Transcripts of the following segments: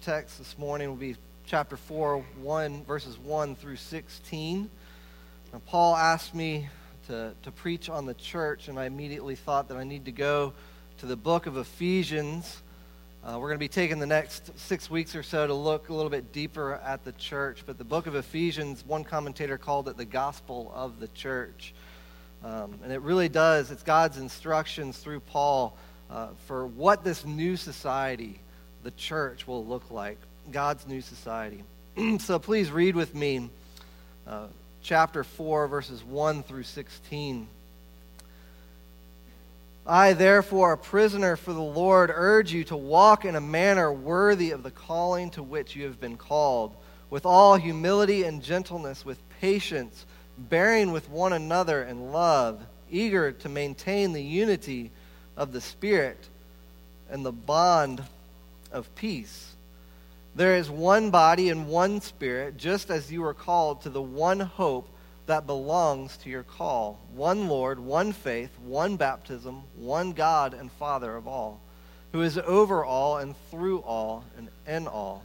text this morning will be chapter 4, 1, verses 1 through 16. Now, Paul asked me to, to preach on the church, and I immediately thought that I need to go to the book of Ephesians. Uh, we're going to be taking the next six weeks or so to look a little bit deeper at the church. But the book of Ephesians, one commentator called it the gospel of the church. Um, and it really does, it's God's instructions through Paul uh, for what this new society, the church, will look like. God's new society. so please read with me uh, chapter 4, verses 1 through 16. I, therefore, a prisoner for the Lord, urge you to walk in a manner worthy of the calling to which you have been called, with all humility and gentleness, with patience, bearing with one another in love, eager to maintain the unity of the Spirit and the bond of peace. There is one body and one spirit, just as you were called to the one hope that belongs to your call one Lord, one faith, one baptism, one God and Father of all, who is over all and through all and in all.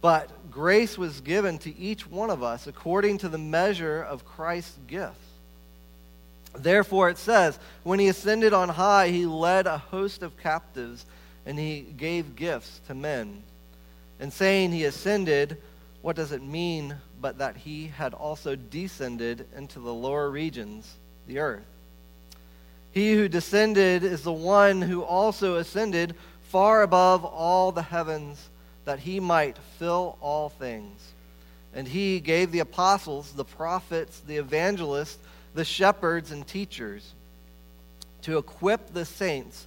But grace was given to each one of us according to the measure of Christ's gift. Therefore, it says, When he ascended on high, he led a host of captives, and he gave gifts to men. And saying he ascended, what does it mean but that he had also descended into the lower regions, the earth? He who descended is the one who also ascended far above all the heavens, that he might fill all things. And he gave the apostles, the prophets, the evangelists, the shepherds, and teachers to equip the saints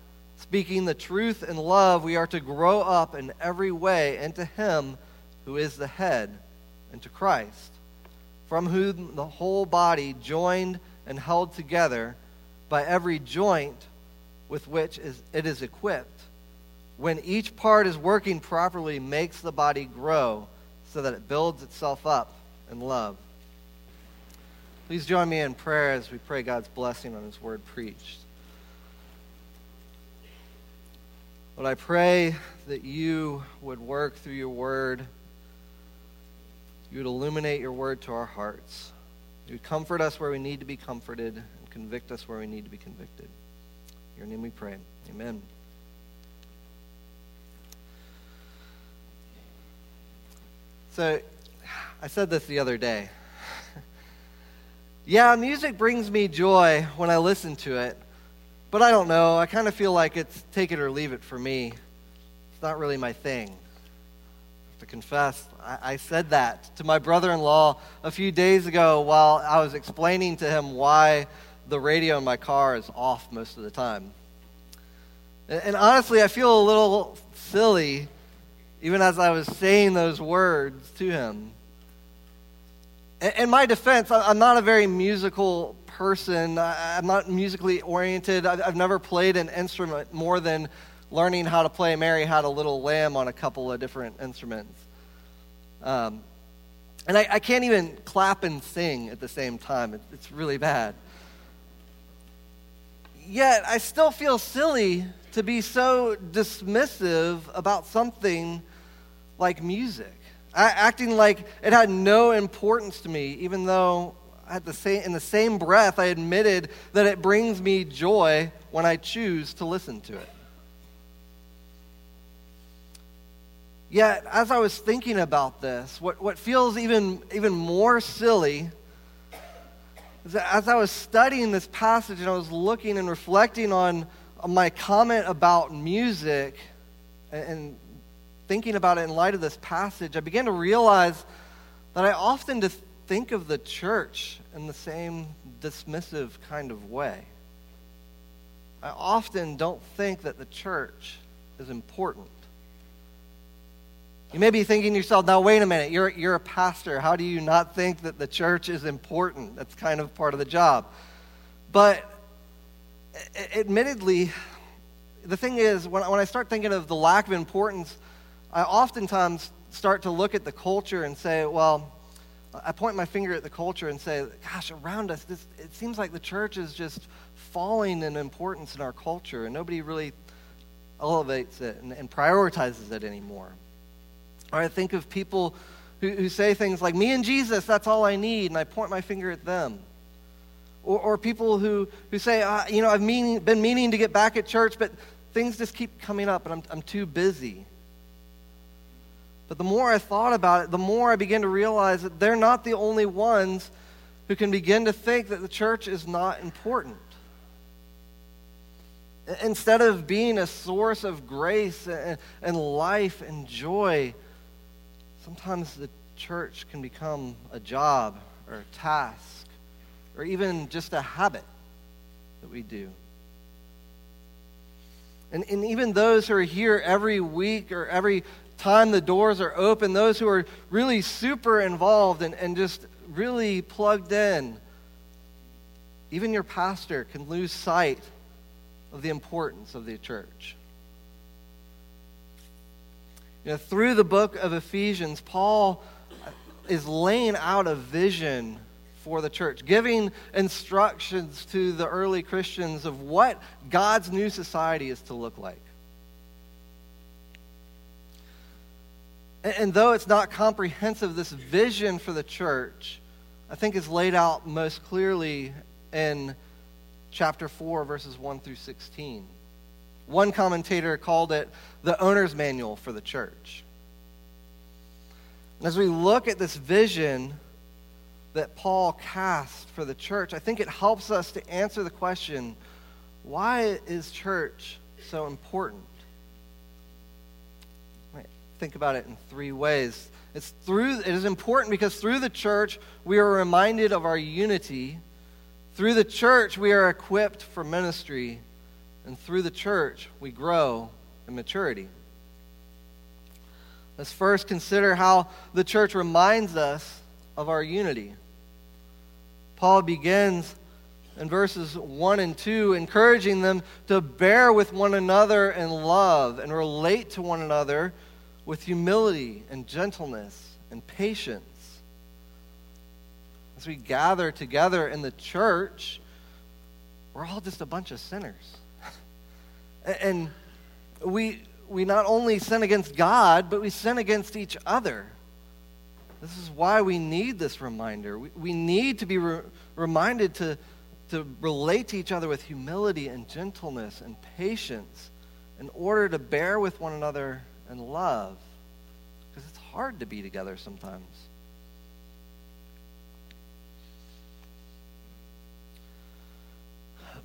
Speaking the truth in love, we are to grow up in every way into Him who is the head, into Christ, from whom the whole body, joined and held together by every joint with which it is equipped, when each part is working properly, makes the body grow so that it builds itself up in love. Please join me in prayer as we pray God's blessing on His word preached. But I pray that you would work through your word. You would illuminate your word to our hearts. You would comfort us where we need to be comforted and convict us where we need to be convicted. In your name we pray. Amen. So, I said this the other day. yeah, music brings me joy when I listen to it. But I don't know. I kind of feel like it's take it or leave it for me. It's not really my thing. I have To confess, I, I said that to my brother in law a few days ago while I was explaining to him why the radio in my car is off most of the time. And, and honestly, I feel a little silly even as I was saying those words to him. In my defense, I'm not a very musical person. I'm not musically oriented. I've never played an instrument more than learning how to play Mary Had a Little Lamb on a couple of different instruments. Um, and I, I, can't even clap and sing at the same time. It, it's really bad. Yet I still feel silly to be so dismissive about something like music, acting like it had no importance to me, even though at the same, in the same breath, I admitted that it brings me joy when I choose to listen to it. Yet, as I was thinking about this, what, what feels even, even more silly is that as I was studying this passage and I was looking and reflecting on, on my comment about music and, and thinking about it in light of this passage, I began to realize that I often just think of the church in the same dismissive kind of way. I often don't think that the church is important. You may be thinking to yourself, now, wait a minute, you're, you're a pastor. How do you not think that the church is important? That's kind of part of the job. But admittedly, the thing is, when, when I start thinking of the lack of importance, I oftentimes start to look at the culture and say, well, I point my finger at the culture and say, gosh, around us, this, it seems like the church is just falling in importance in our culture, and nobody really elevates it and, and prioritizes it anymore. Or I think of people who, who say things like, Me and Jesus, that's all I need, and I point my finger at them. Or, or people who, who say, uh, You know, I've mean, been meaning to get back at church, but things just keep coming up, and I'm, I'm too busy. But the more I thought about it, the more I began to realize that they're not the only ones who can begin to think that the church is not important. Instead of being a source of grace and, life and joy, Sometimes the church can become a job or a task or even just a habit that we do. And, and even those who are here every week or every time the doors are open, those who are really super involved and, and just really plugged in, even your pastor can lose sight of the importance of the church. You know, through the book of Ephesians, Paul is laying out a vision for the church, giving instructions to the early Christians of what God's new society is to look like. And, and though it's not comprehensive, this vision for the church, I think, is laid out most clearly in chapter 4, verses 1 through 16. One commentator called it the owner's manual for the church. And as we look at this vision that Paul cast for the church, I think it helps us to answer the question why is church so important? Think about it in three ways. It's through, it is important because through the church we are reminded of our unity. Through the church we are equipped for ministry. And through the church we grow in maturity. Let's first consider how the church reminds us of our unity. Paul begins in verses 1 and 2, encouraging them to bear with one another in love and relate to one another with humility and gentleness and patience. As we gather together in the church, we're all just a bunch of sinners. and we, we not only sin against God, but we sin against each other. This is why we need this reminder. We, we need to be re- reminded to, to relate to each other with humility and gentleness and patience in order to bear with one another in love. Because it's hard to be together sometimes.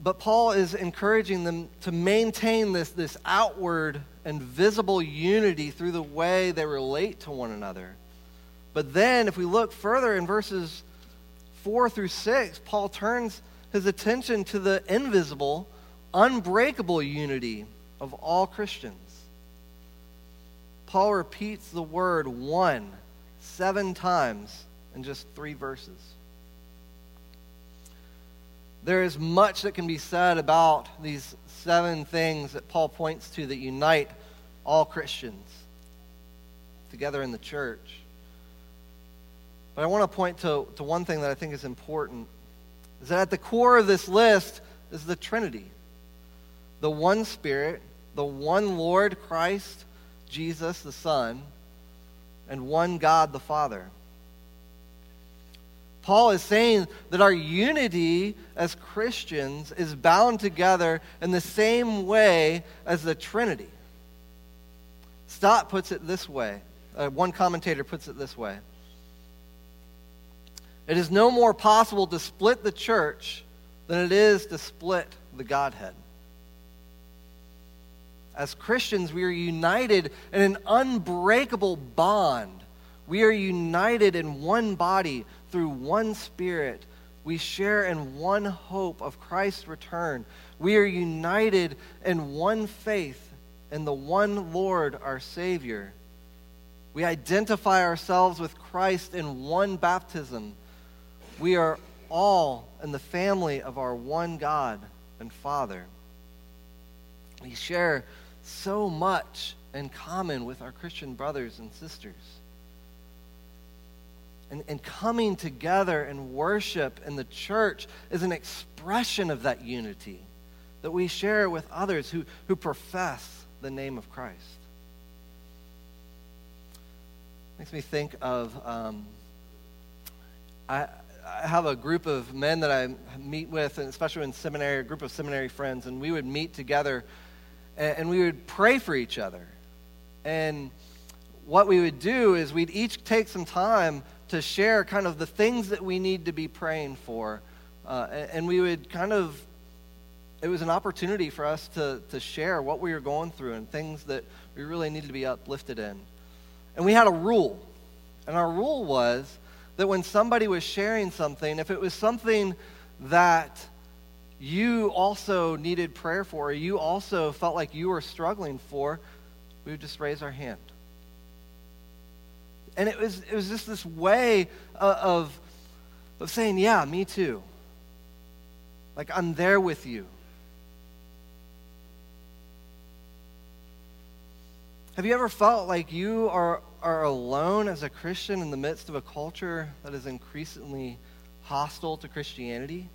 But Paul is encouraging them to maintain this, this outward and visible unity through the way they relate to one another. But then, if we look further in verses 4 through 6, Paul turns his attention to the invisible, unbreakable unity of all Christians. Paul repeats the word one seven times in just three verses. There is much that can be said about these seven things that Paul points to that unite all Christians together in the church. But I want to point to, to one thing that I think is important is that at the core of this list is the Trinity the one Spirit, the one Lord Christ, Jesus the Son, and one God the Father. Paul is saying that our unity as Christians is bound together in the same way as the Trinity. Stott puts it this way. Uh, one commentator puts it this way It is no more possible to split the church than it is to split the Godhead. As Christians, we are united in an unbreakable bond. We are united in one body through one Spirit, we share in one hope of Christ's return. We are united in one faith in the one Lord, our Savior. We identify ourselves with Christ in one baptism. We are all in the family of our one God and Father. We share so much in common with our Christian brothers and sisters. And, and coming together and worship in the church is an expression of that unity that we share with others who, who profess the name of Christ. Makes me think of um, I, I have a group of men that I meet with, and especially in seminary, a group of seminary friends, and we would meet together and we would pray for each other. And what we would do is we'd each take some time to share kind of the things that we need to be praying for. Uh, and we would kind of, it was an opportunity for us to, to share what we were going through and things that we really needed to be uplifted in. And we had a rule. And our rule was that when somebody was sharing something, if it was something that you also needed prayer for, or you also felt like you were struggling for, we would just raise our hand. And it was, it was just this way of, of saying, Yeah, me too. Like, I'm there with you. Have you ever felt like you are, are alone as a Christian in the midst of a culture that is increasingly hostile to Christianity?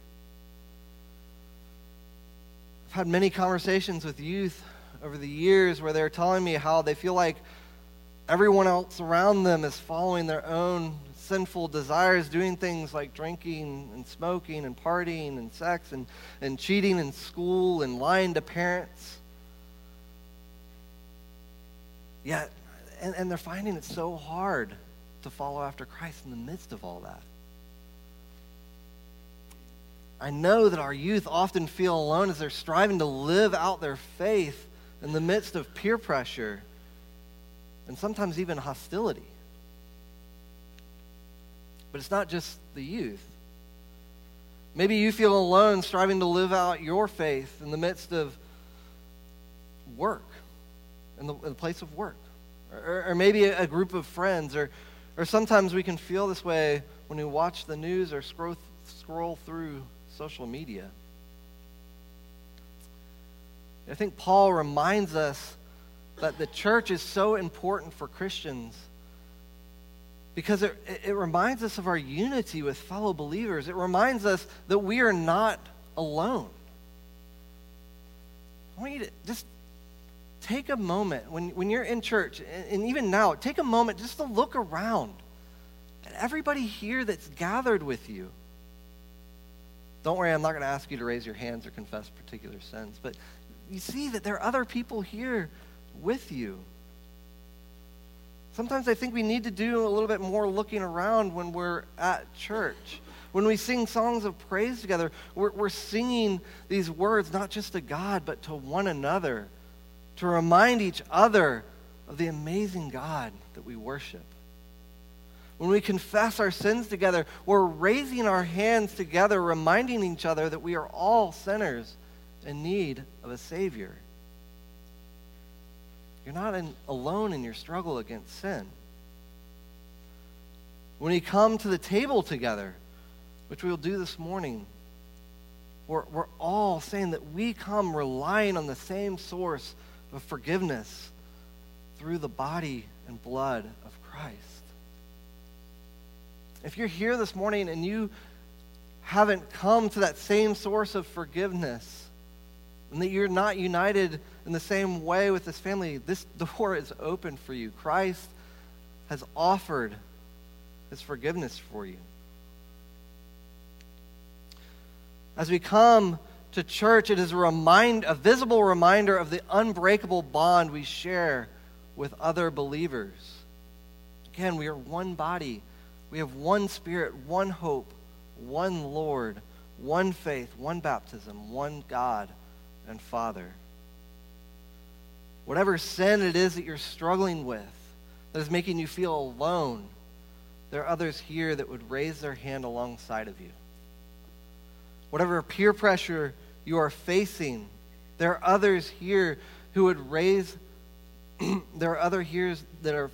I've had many conversations with youth over the years where they're telling me how they feel like everyone else around them is following their own sinful desires, doing things like drinking and smoking and partying and sex and, and cheating in school and lying to parents. Yet, and, and they're finding it so hard to follow after Christ in the midst of all that. I know that our youth often feel alone as they're striving to live out their faith in the midst of peer pressure and sometimes even hostility. But it's not just the youth. Maybe you feel alone striving to live out your faith in the midst of work in the, in the place of work. Or, or maybe a, a, group of friends. Or, or sometimes we can feel this way when we watch the news or scroll, scroll through social media. I think Paul reminds us that the church is so important for Christians because it, it reminds us of our unity with fellow believers. It reminds us that we are not alone. I want you to just take a moment when, when you're in church, and, even now, take a moment just to look around at everybody here that's gathered with you. Don't worry, I'm not going to ask you to raise your hands or confess particular sins, but you see that there are other people here with you. Sometimes I think we need to do a little bit more looking around when we're at church. When we sing songs of praise together, we're, we're singing these words not just to God, but to one another to remind each other of the amazing God that we worship. When we confess our sins together, we're raising our hands together, reminding each other that we are all sinners in need of a Savior. You're not in, alone in your struggle against sin. When we come to the table together, which we'll do this morning, we're, we're all saying that we come relying on the same source of forgiveness through the body and blood of Christ. If you're here this morning and you haven't come to that same source of forgiveness, and that you're not united in the same way with this family, this door is open for you. Christ has offered his forgiveness for you. As we come to church, it is a, remind, a visible reminder of the unbreakable bond we share with other believers. Again, we are one body. We have one spirit, one hope, one Lord, one faith, one baptism, one God and Father. Whatever sin it is that you're struggling with that is making you feel alone, there are others here that would raise their hand alongside of you whatever peer pressure you are facing, there are others here who would raise, there are other here that are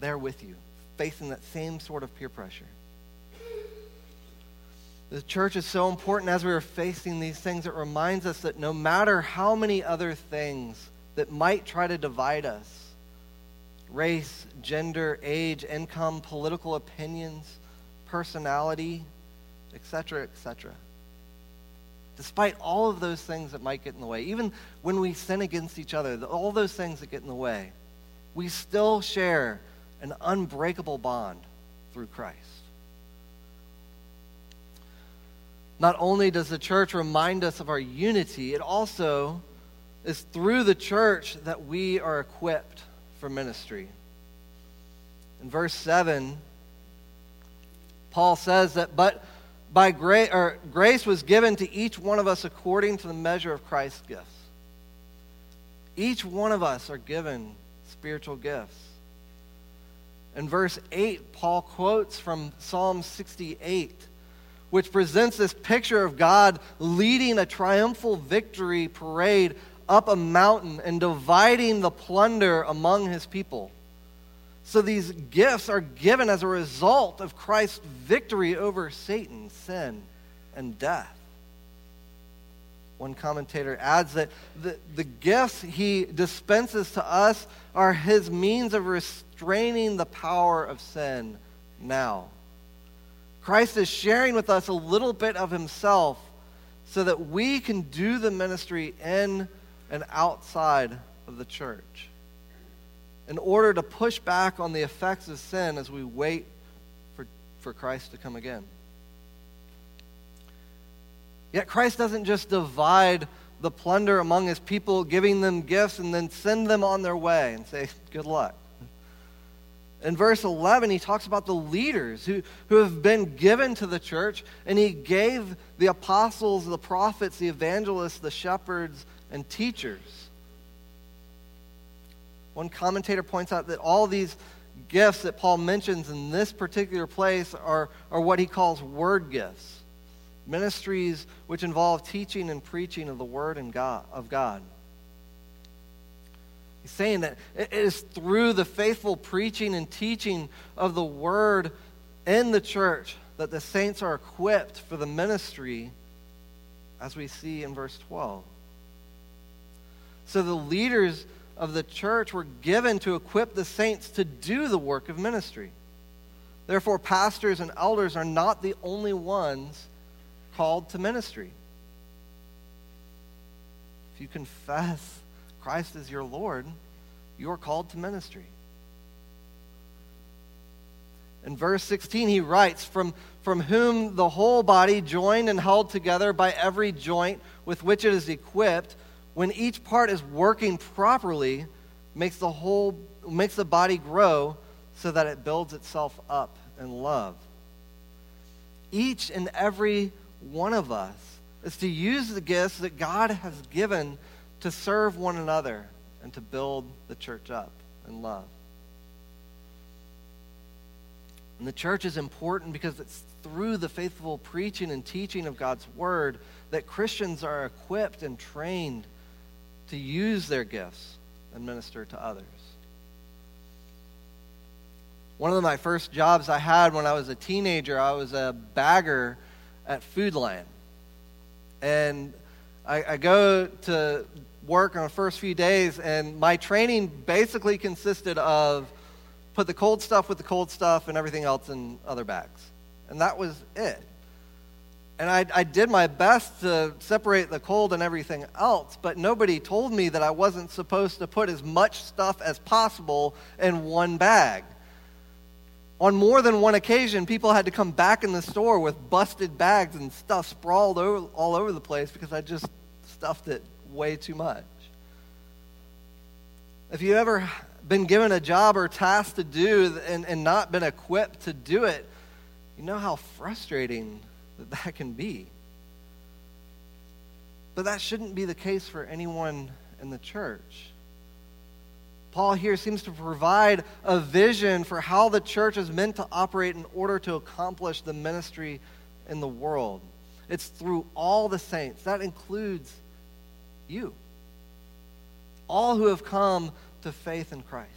there with you, facing that same sort of peer pressure. The church is so important as we are facing these things. It reminds us that no matter how many other things that might try to divide us race, gender, age, income, political opinions, personality, etc., etc. Despite all of those things that might get in the way, even when we sin against each other, all those things that get in the way, we still share an unbreakable bond through Christ. Not only does the church remind us of our unity, it also is through the church that we are equipped for ministry. In verse 7, Paul says that, but by grace, or grace was given to each one of us according to the measure of Christ's gifts. Each one of us are given spiritual gifts. In verse 8, Paul quotes from Psalm 68, which presents this picture of God leading a triumphal victory parade up a mountain and dividing the plunder among his people. So these gifts are given as a result of Christ's victory over Satan, sin, and death. One commentator adds that the, the gifts he dispenses to us are his means of restraining the power of sin now. Christ is sharing with us a little bit of himself so that we can do the ministry in and outside of the church in order to push back on the effects of sin as we wait for, for Christ to come again. Yet Christ doesn't just divide the plunder among his people, giving them gifts, and then send them on their way and say, Good luck. In verse 11, he talks about the leaders who, who have been given to the church, and he gave the apostles, the prophets, the evangelists, the shepherds, and teachers. One commentator points out that all these gifts that Paul mentions in this particular place are, are what he calls word gifts ministries which involve teaching and preaching of the word and God, of God. He's saying that it is through the faithful preaching and teaching of the word in the church that the saints are equipped for the ministry, as we see in verse 12. So the leaders of the church were given to equip the saints to do the work of ministry. Therefore, pastors and elders are not the only ones called to ministry. If you confess Christ is your Lord, you are called to ministry. In verse 16, he writes, from, from whom the whole body, joined and held together by every joint with which it is equipped, when each part is working properly, makes the whole makes the body grow so that it builds itself up in love. Each and every one of us is to use the gifts that God has given to serve one another and to build the church up in love. And the church is important because it's through the faithful preaching and teaching of God's word that Christians are equipped and trained to use their gifts and minister to others. One of my first jobs I had when I was a teenager, I was a bagger at Food Lion. And I, I go to work on the first few days, and my training basically consisted of put the cold stuff with the cold stuff and everything else in other bags. And that was it. And I, I did my best to separate the cold and everything else, but nobody told me that I wasn't supposed to put as much stuff as possible in one bag. On more than one occasion, people had to come back in the store with busted bags and stuff sprawled over, all over the place because I just stuffed it way too much. If you've ever been given a job or task to do and, and not been equipped to do it, you know how frustrating that that can be. But that shouldn't be the case for anyone in the church. Paul here seems to provide a vision for how the church is meant to operate in order to accomplish the ministry in the world. It's through all the saints. That includes you. All who have come to faith in Christ.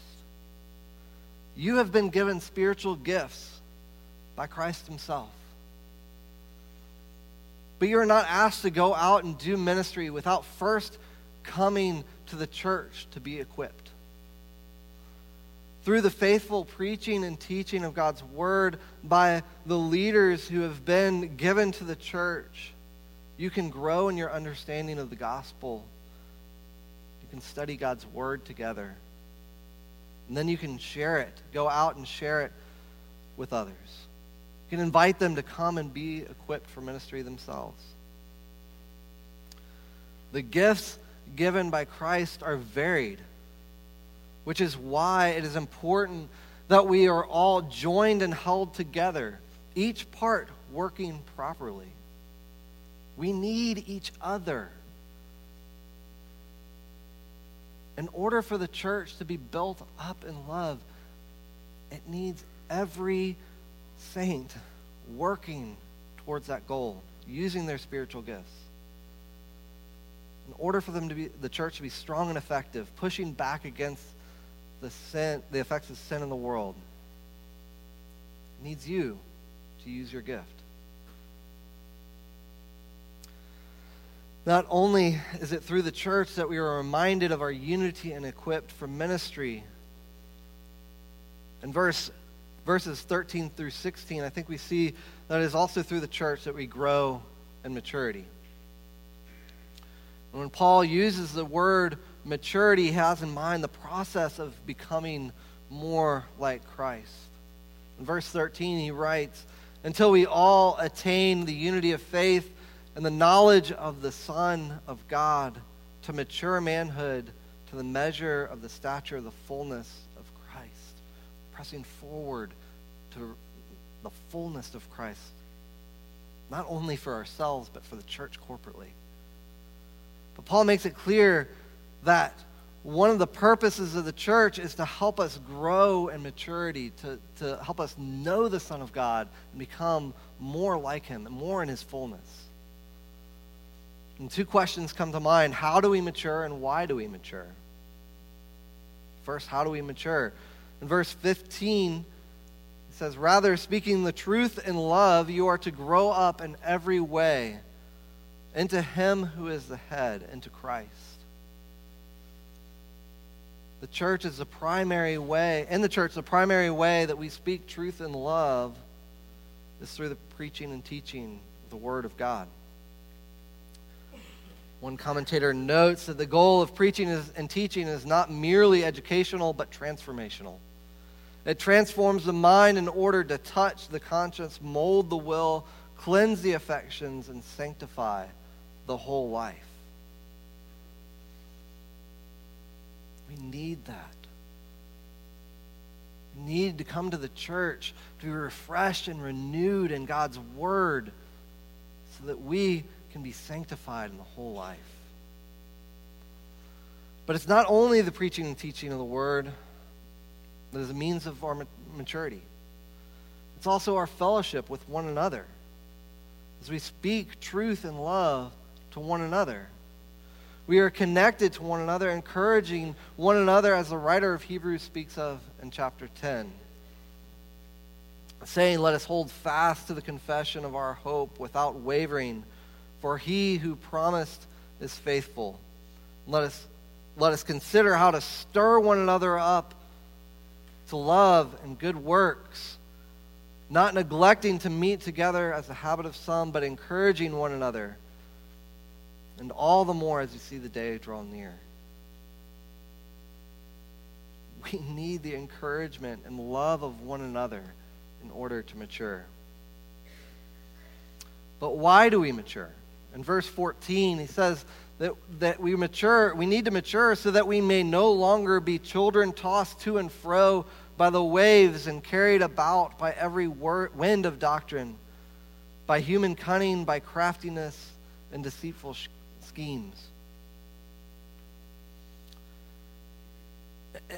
You have been given spiritual gifts by Christ Himself. But you're not asked to go out and do ministry without first coming to the church to be equipped. Through the faithful preaching and teaching of God's word by the leaders who have been given to the church, you can grow in your understanding of the gospel. You can study God's word together. And then you can share it, go out and share it with others. You can invite them to come and be equipped for ministry themselves. The gifts given by Christ are varied, which is why it is important that we are all joined and held together, each part working properly. We need each other. In order for the church to be built up in love, it needs every saint working towards that goal, using their spiritual gifts. In order for them to be the church to be strong and effective, pushing back against the sin, the effects of sin in the world, needs you to use your gift. Not only is it through the church that we are reminded of our unity and equipped for ministry. In verse, verses 13 through 16, I think we see that it is also through the church that we grow in maturity. when Paul uses the word maturity, he has in mind the process of becoming more like Christ. In verse 13, he writes, Until we all attain the unity of faith and the knowledge of the Son of God to mature manhood to the measure of the stature of the fullness of Christ, pressing forward to the fullness of Christ, not only for ourselves, but for the church corporately. But Paul makes it clear that one of the purposes of the church is to help us grow in maturity, to, to help us know the Son of God and become more like Him and more in His fullness. And two questions come to mind How do we mature and why do we mature? First, how do we mature? In verse 15, it says, Rather, speaking the truth in love, you are to grow up in every way into Him who is the head, into Christ. The church is the primary way, in the church, the primary way that we speak truth in love is through the preaching and teaching of the Word of God. One commentator notes that the goal of preaching and teaching is not merely educational, but transformational. It transforms the mind in order to touch the conscience, mold the will, cleanse the affections, and sanctify the whole life. We need that. We need to come to the church to be refreshed and renewed in God's Word so that we can be sanctified in the whole life. But it's not only the preaching and teaching of the word that is a means of our maturity, it's also our fellowship with one another as we speak truth and love to one another. We are connected to one another, encouraging one another, as the writer of Hebrews speaks of in chapter 10 saying, Let us hold fast to the confession of our hope without wavering, for he who promised is faithful. Let us, let us consider how to stir one another up to love and good works, not neglecting to meet together as a habit of some, but encouraging one another, and all the more as you see the day draw near. We need the encouragement and love of one another in order to mature. But why do we mature? In verse 14, he says that, that we mature, we need to mature so that we may no longer be children tossed to and fro by the waves and carried about by every wind of doctrine, by human cunning, by craftiness and deceitful sh- schemes.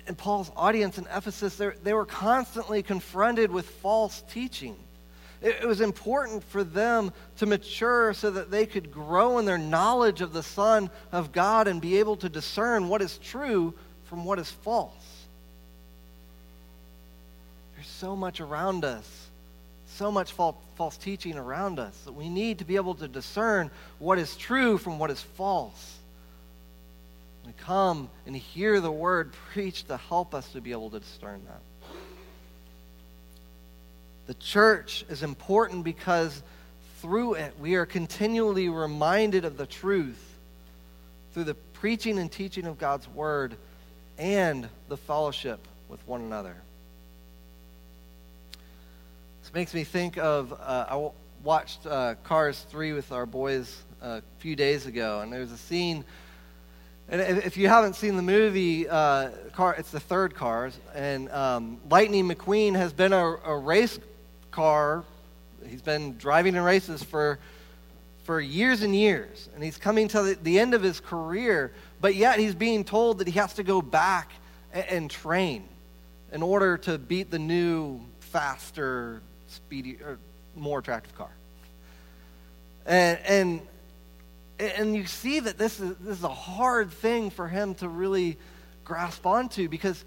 And Paul's audience in Ephesus, they were constantly confronted with false teaching. It was important for them to mature so that they could grow in their knowledge of the Son of God and be able to discern what is true from what is false. there's so much around us, so much false, teaching around us that we need to be able to discern what is true from what is false. We come and hear the word preached to help us to be able to discern that. The church is important because through it we are continually reminded of the truth through the preaching and teaching of God's word and the fellowship with one another. This makes me think of uh, I watched uh, Cars 3 with our boys a few days ago, and there's a scene. And if you haven't seen the movie, uh, car, it's the third Cars, and um, Lightning McQueen has been a, a race car. He's been driving in races for for years and years, and he's coming to the, the end of his career, but yet he's being told that he has to go back and, and train in order to beat the new, faster, speedy, or more attractive car. And, and, and you see that this is, this is a hard thing for him to really grasp onto because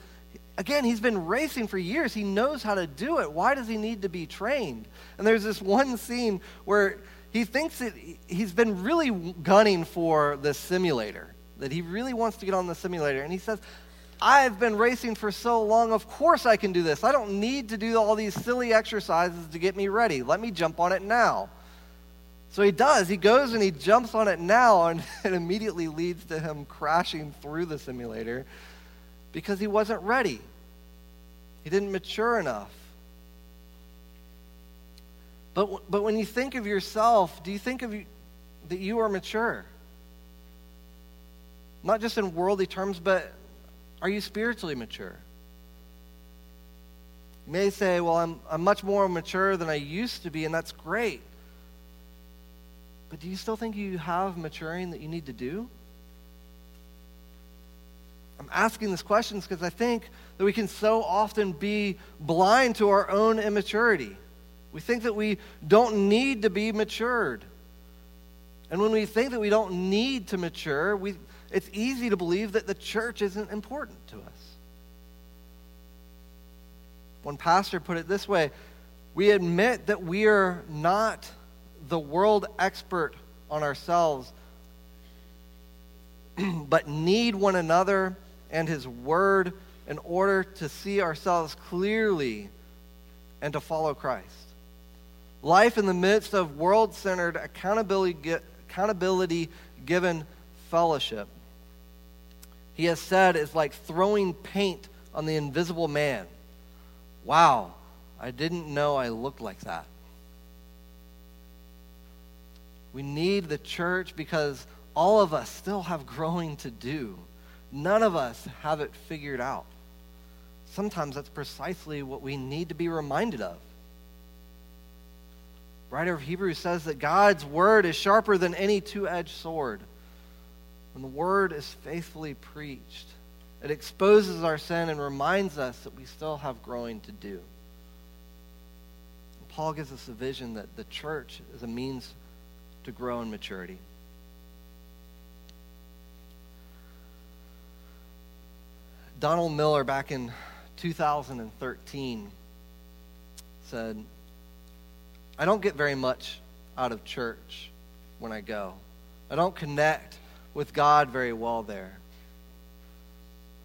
again, he's been racing for years. He knows how to do it. Why does he need to be trained? And there's this one scene where he thinks that he's been really gunning for the simulator, that he really wants to get on the simulator. And he says, I've been racing for so long, of course I can do this. I don't need to do all these silly exercises to get me ready. Let me jump on it now. So he does. He goes and he jumps on it now, and it immediately leads to him crashing through the simulator because he wasn't ready. He didn't mature enough. But, but when you think of yourself, do you think of you, that you are mature? Not just in worldly terms, but are you spiritually mature? You may say, well, I'm, I'm much more mature than I used to be, and that's great. But do you still think you have maturing that you need to do? I'm asking these questions because I think that we can so often be blind to our own immaturity. We think that we don't need to be matured. And when we think that we don't need to mature, we, it's easy to believe that the church isn't important to us. One pastor put it this way we admit that we are not the world expert on ourselves, but need one another and his word in order to see ourselves clearly and to follow Christ. Life in the midst of world centered, accountability, accountability given fellowship, he has said, is like throwing paint on the invisible man. Wow, I didn't know I looked like that. We need the church because all of us still have growing to do. None of us have it figured out. Sometimes that's precisely what we need to be reminded of writer of Hebrews says that God's word is sharper than any two edged sword. When the word is faithfully preached, it exposes our sin and reminds us that we still have growing to do. Paul gives us a vision that the church is a means to grow in maturity. Donald Miller, back in 2013, said, I don't get very much out of church when I go. I don't connect with God very well there.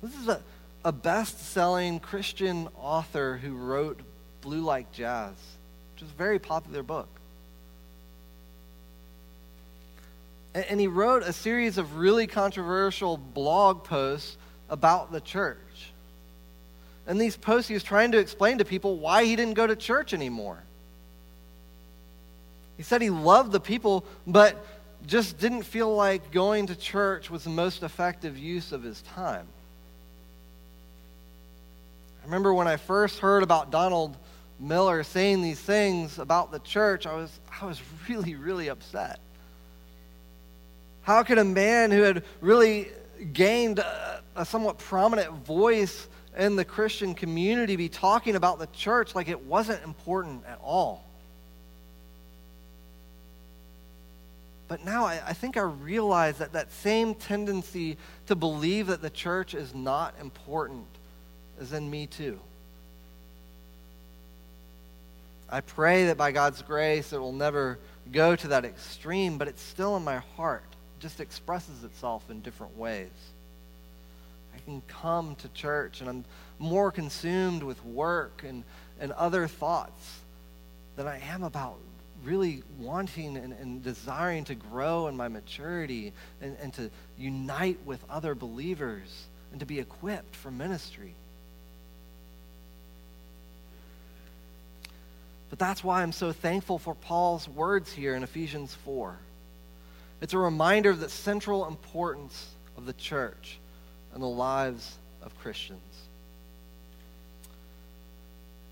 This is a, a best selling Christian author who wrote Blue Like Jazz, which is a very popular book. And, and he wrote a series of really controversial blog posts about the church. And these posts, he was trying to explain to people why he didn't go to church anymore. He said he loved the people, but just didn't feel like going to church was the most effective use of his time. I remember when I first heard about Donald Miller saying these things about the church, I was, I was really, really upset. How could a man who had really gained a, a somewhat prominent voice in the Christian community be talking about the church like it wasn't important at all? But now I, I, think I realize that that same tendency to believe that the church is not important is in me too. I pray that by God's grace it will never go to that extreme, but it's still in my heart. Just expresses itself in different ways. I can come to church and I'm more consumed with work and, and other thoughts than I am about really wanting and, and desiring to grow in my maturity and, and to unite with other believers and to be equipped for ministry. But that's why I'm so thankful for Paul's words here in Ephesians 4. It's a reminder of the central importance of the church and the lives of Christians.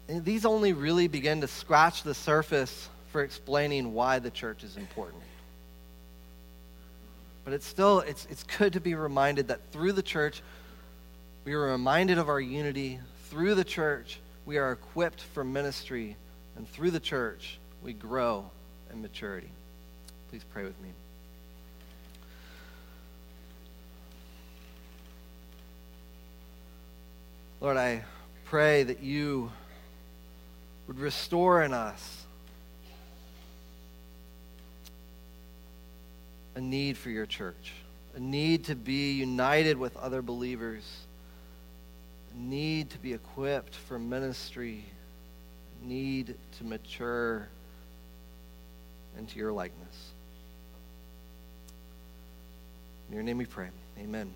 And these only really begin to scratch the surface for explaining why the church is important. But it's still it's, it's good to be reminded that through the church, we are reminded of our unity. Through the church, we are equipped for ministry. And through the church, we grow in maturity. Please pray with me. Lord, I pray that you would restore in us a need for your church, a need to be united with other believers, a need to be equipped for ministry, a need to mature into your likeness. In your name we pray. Amen.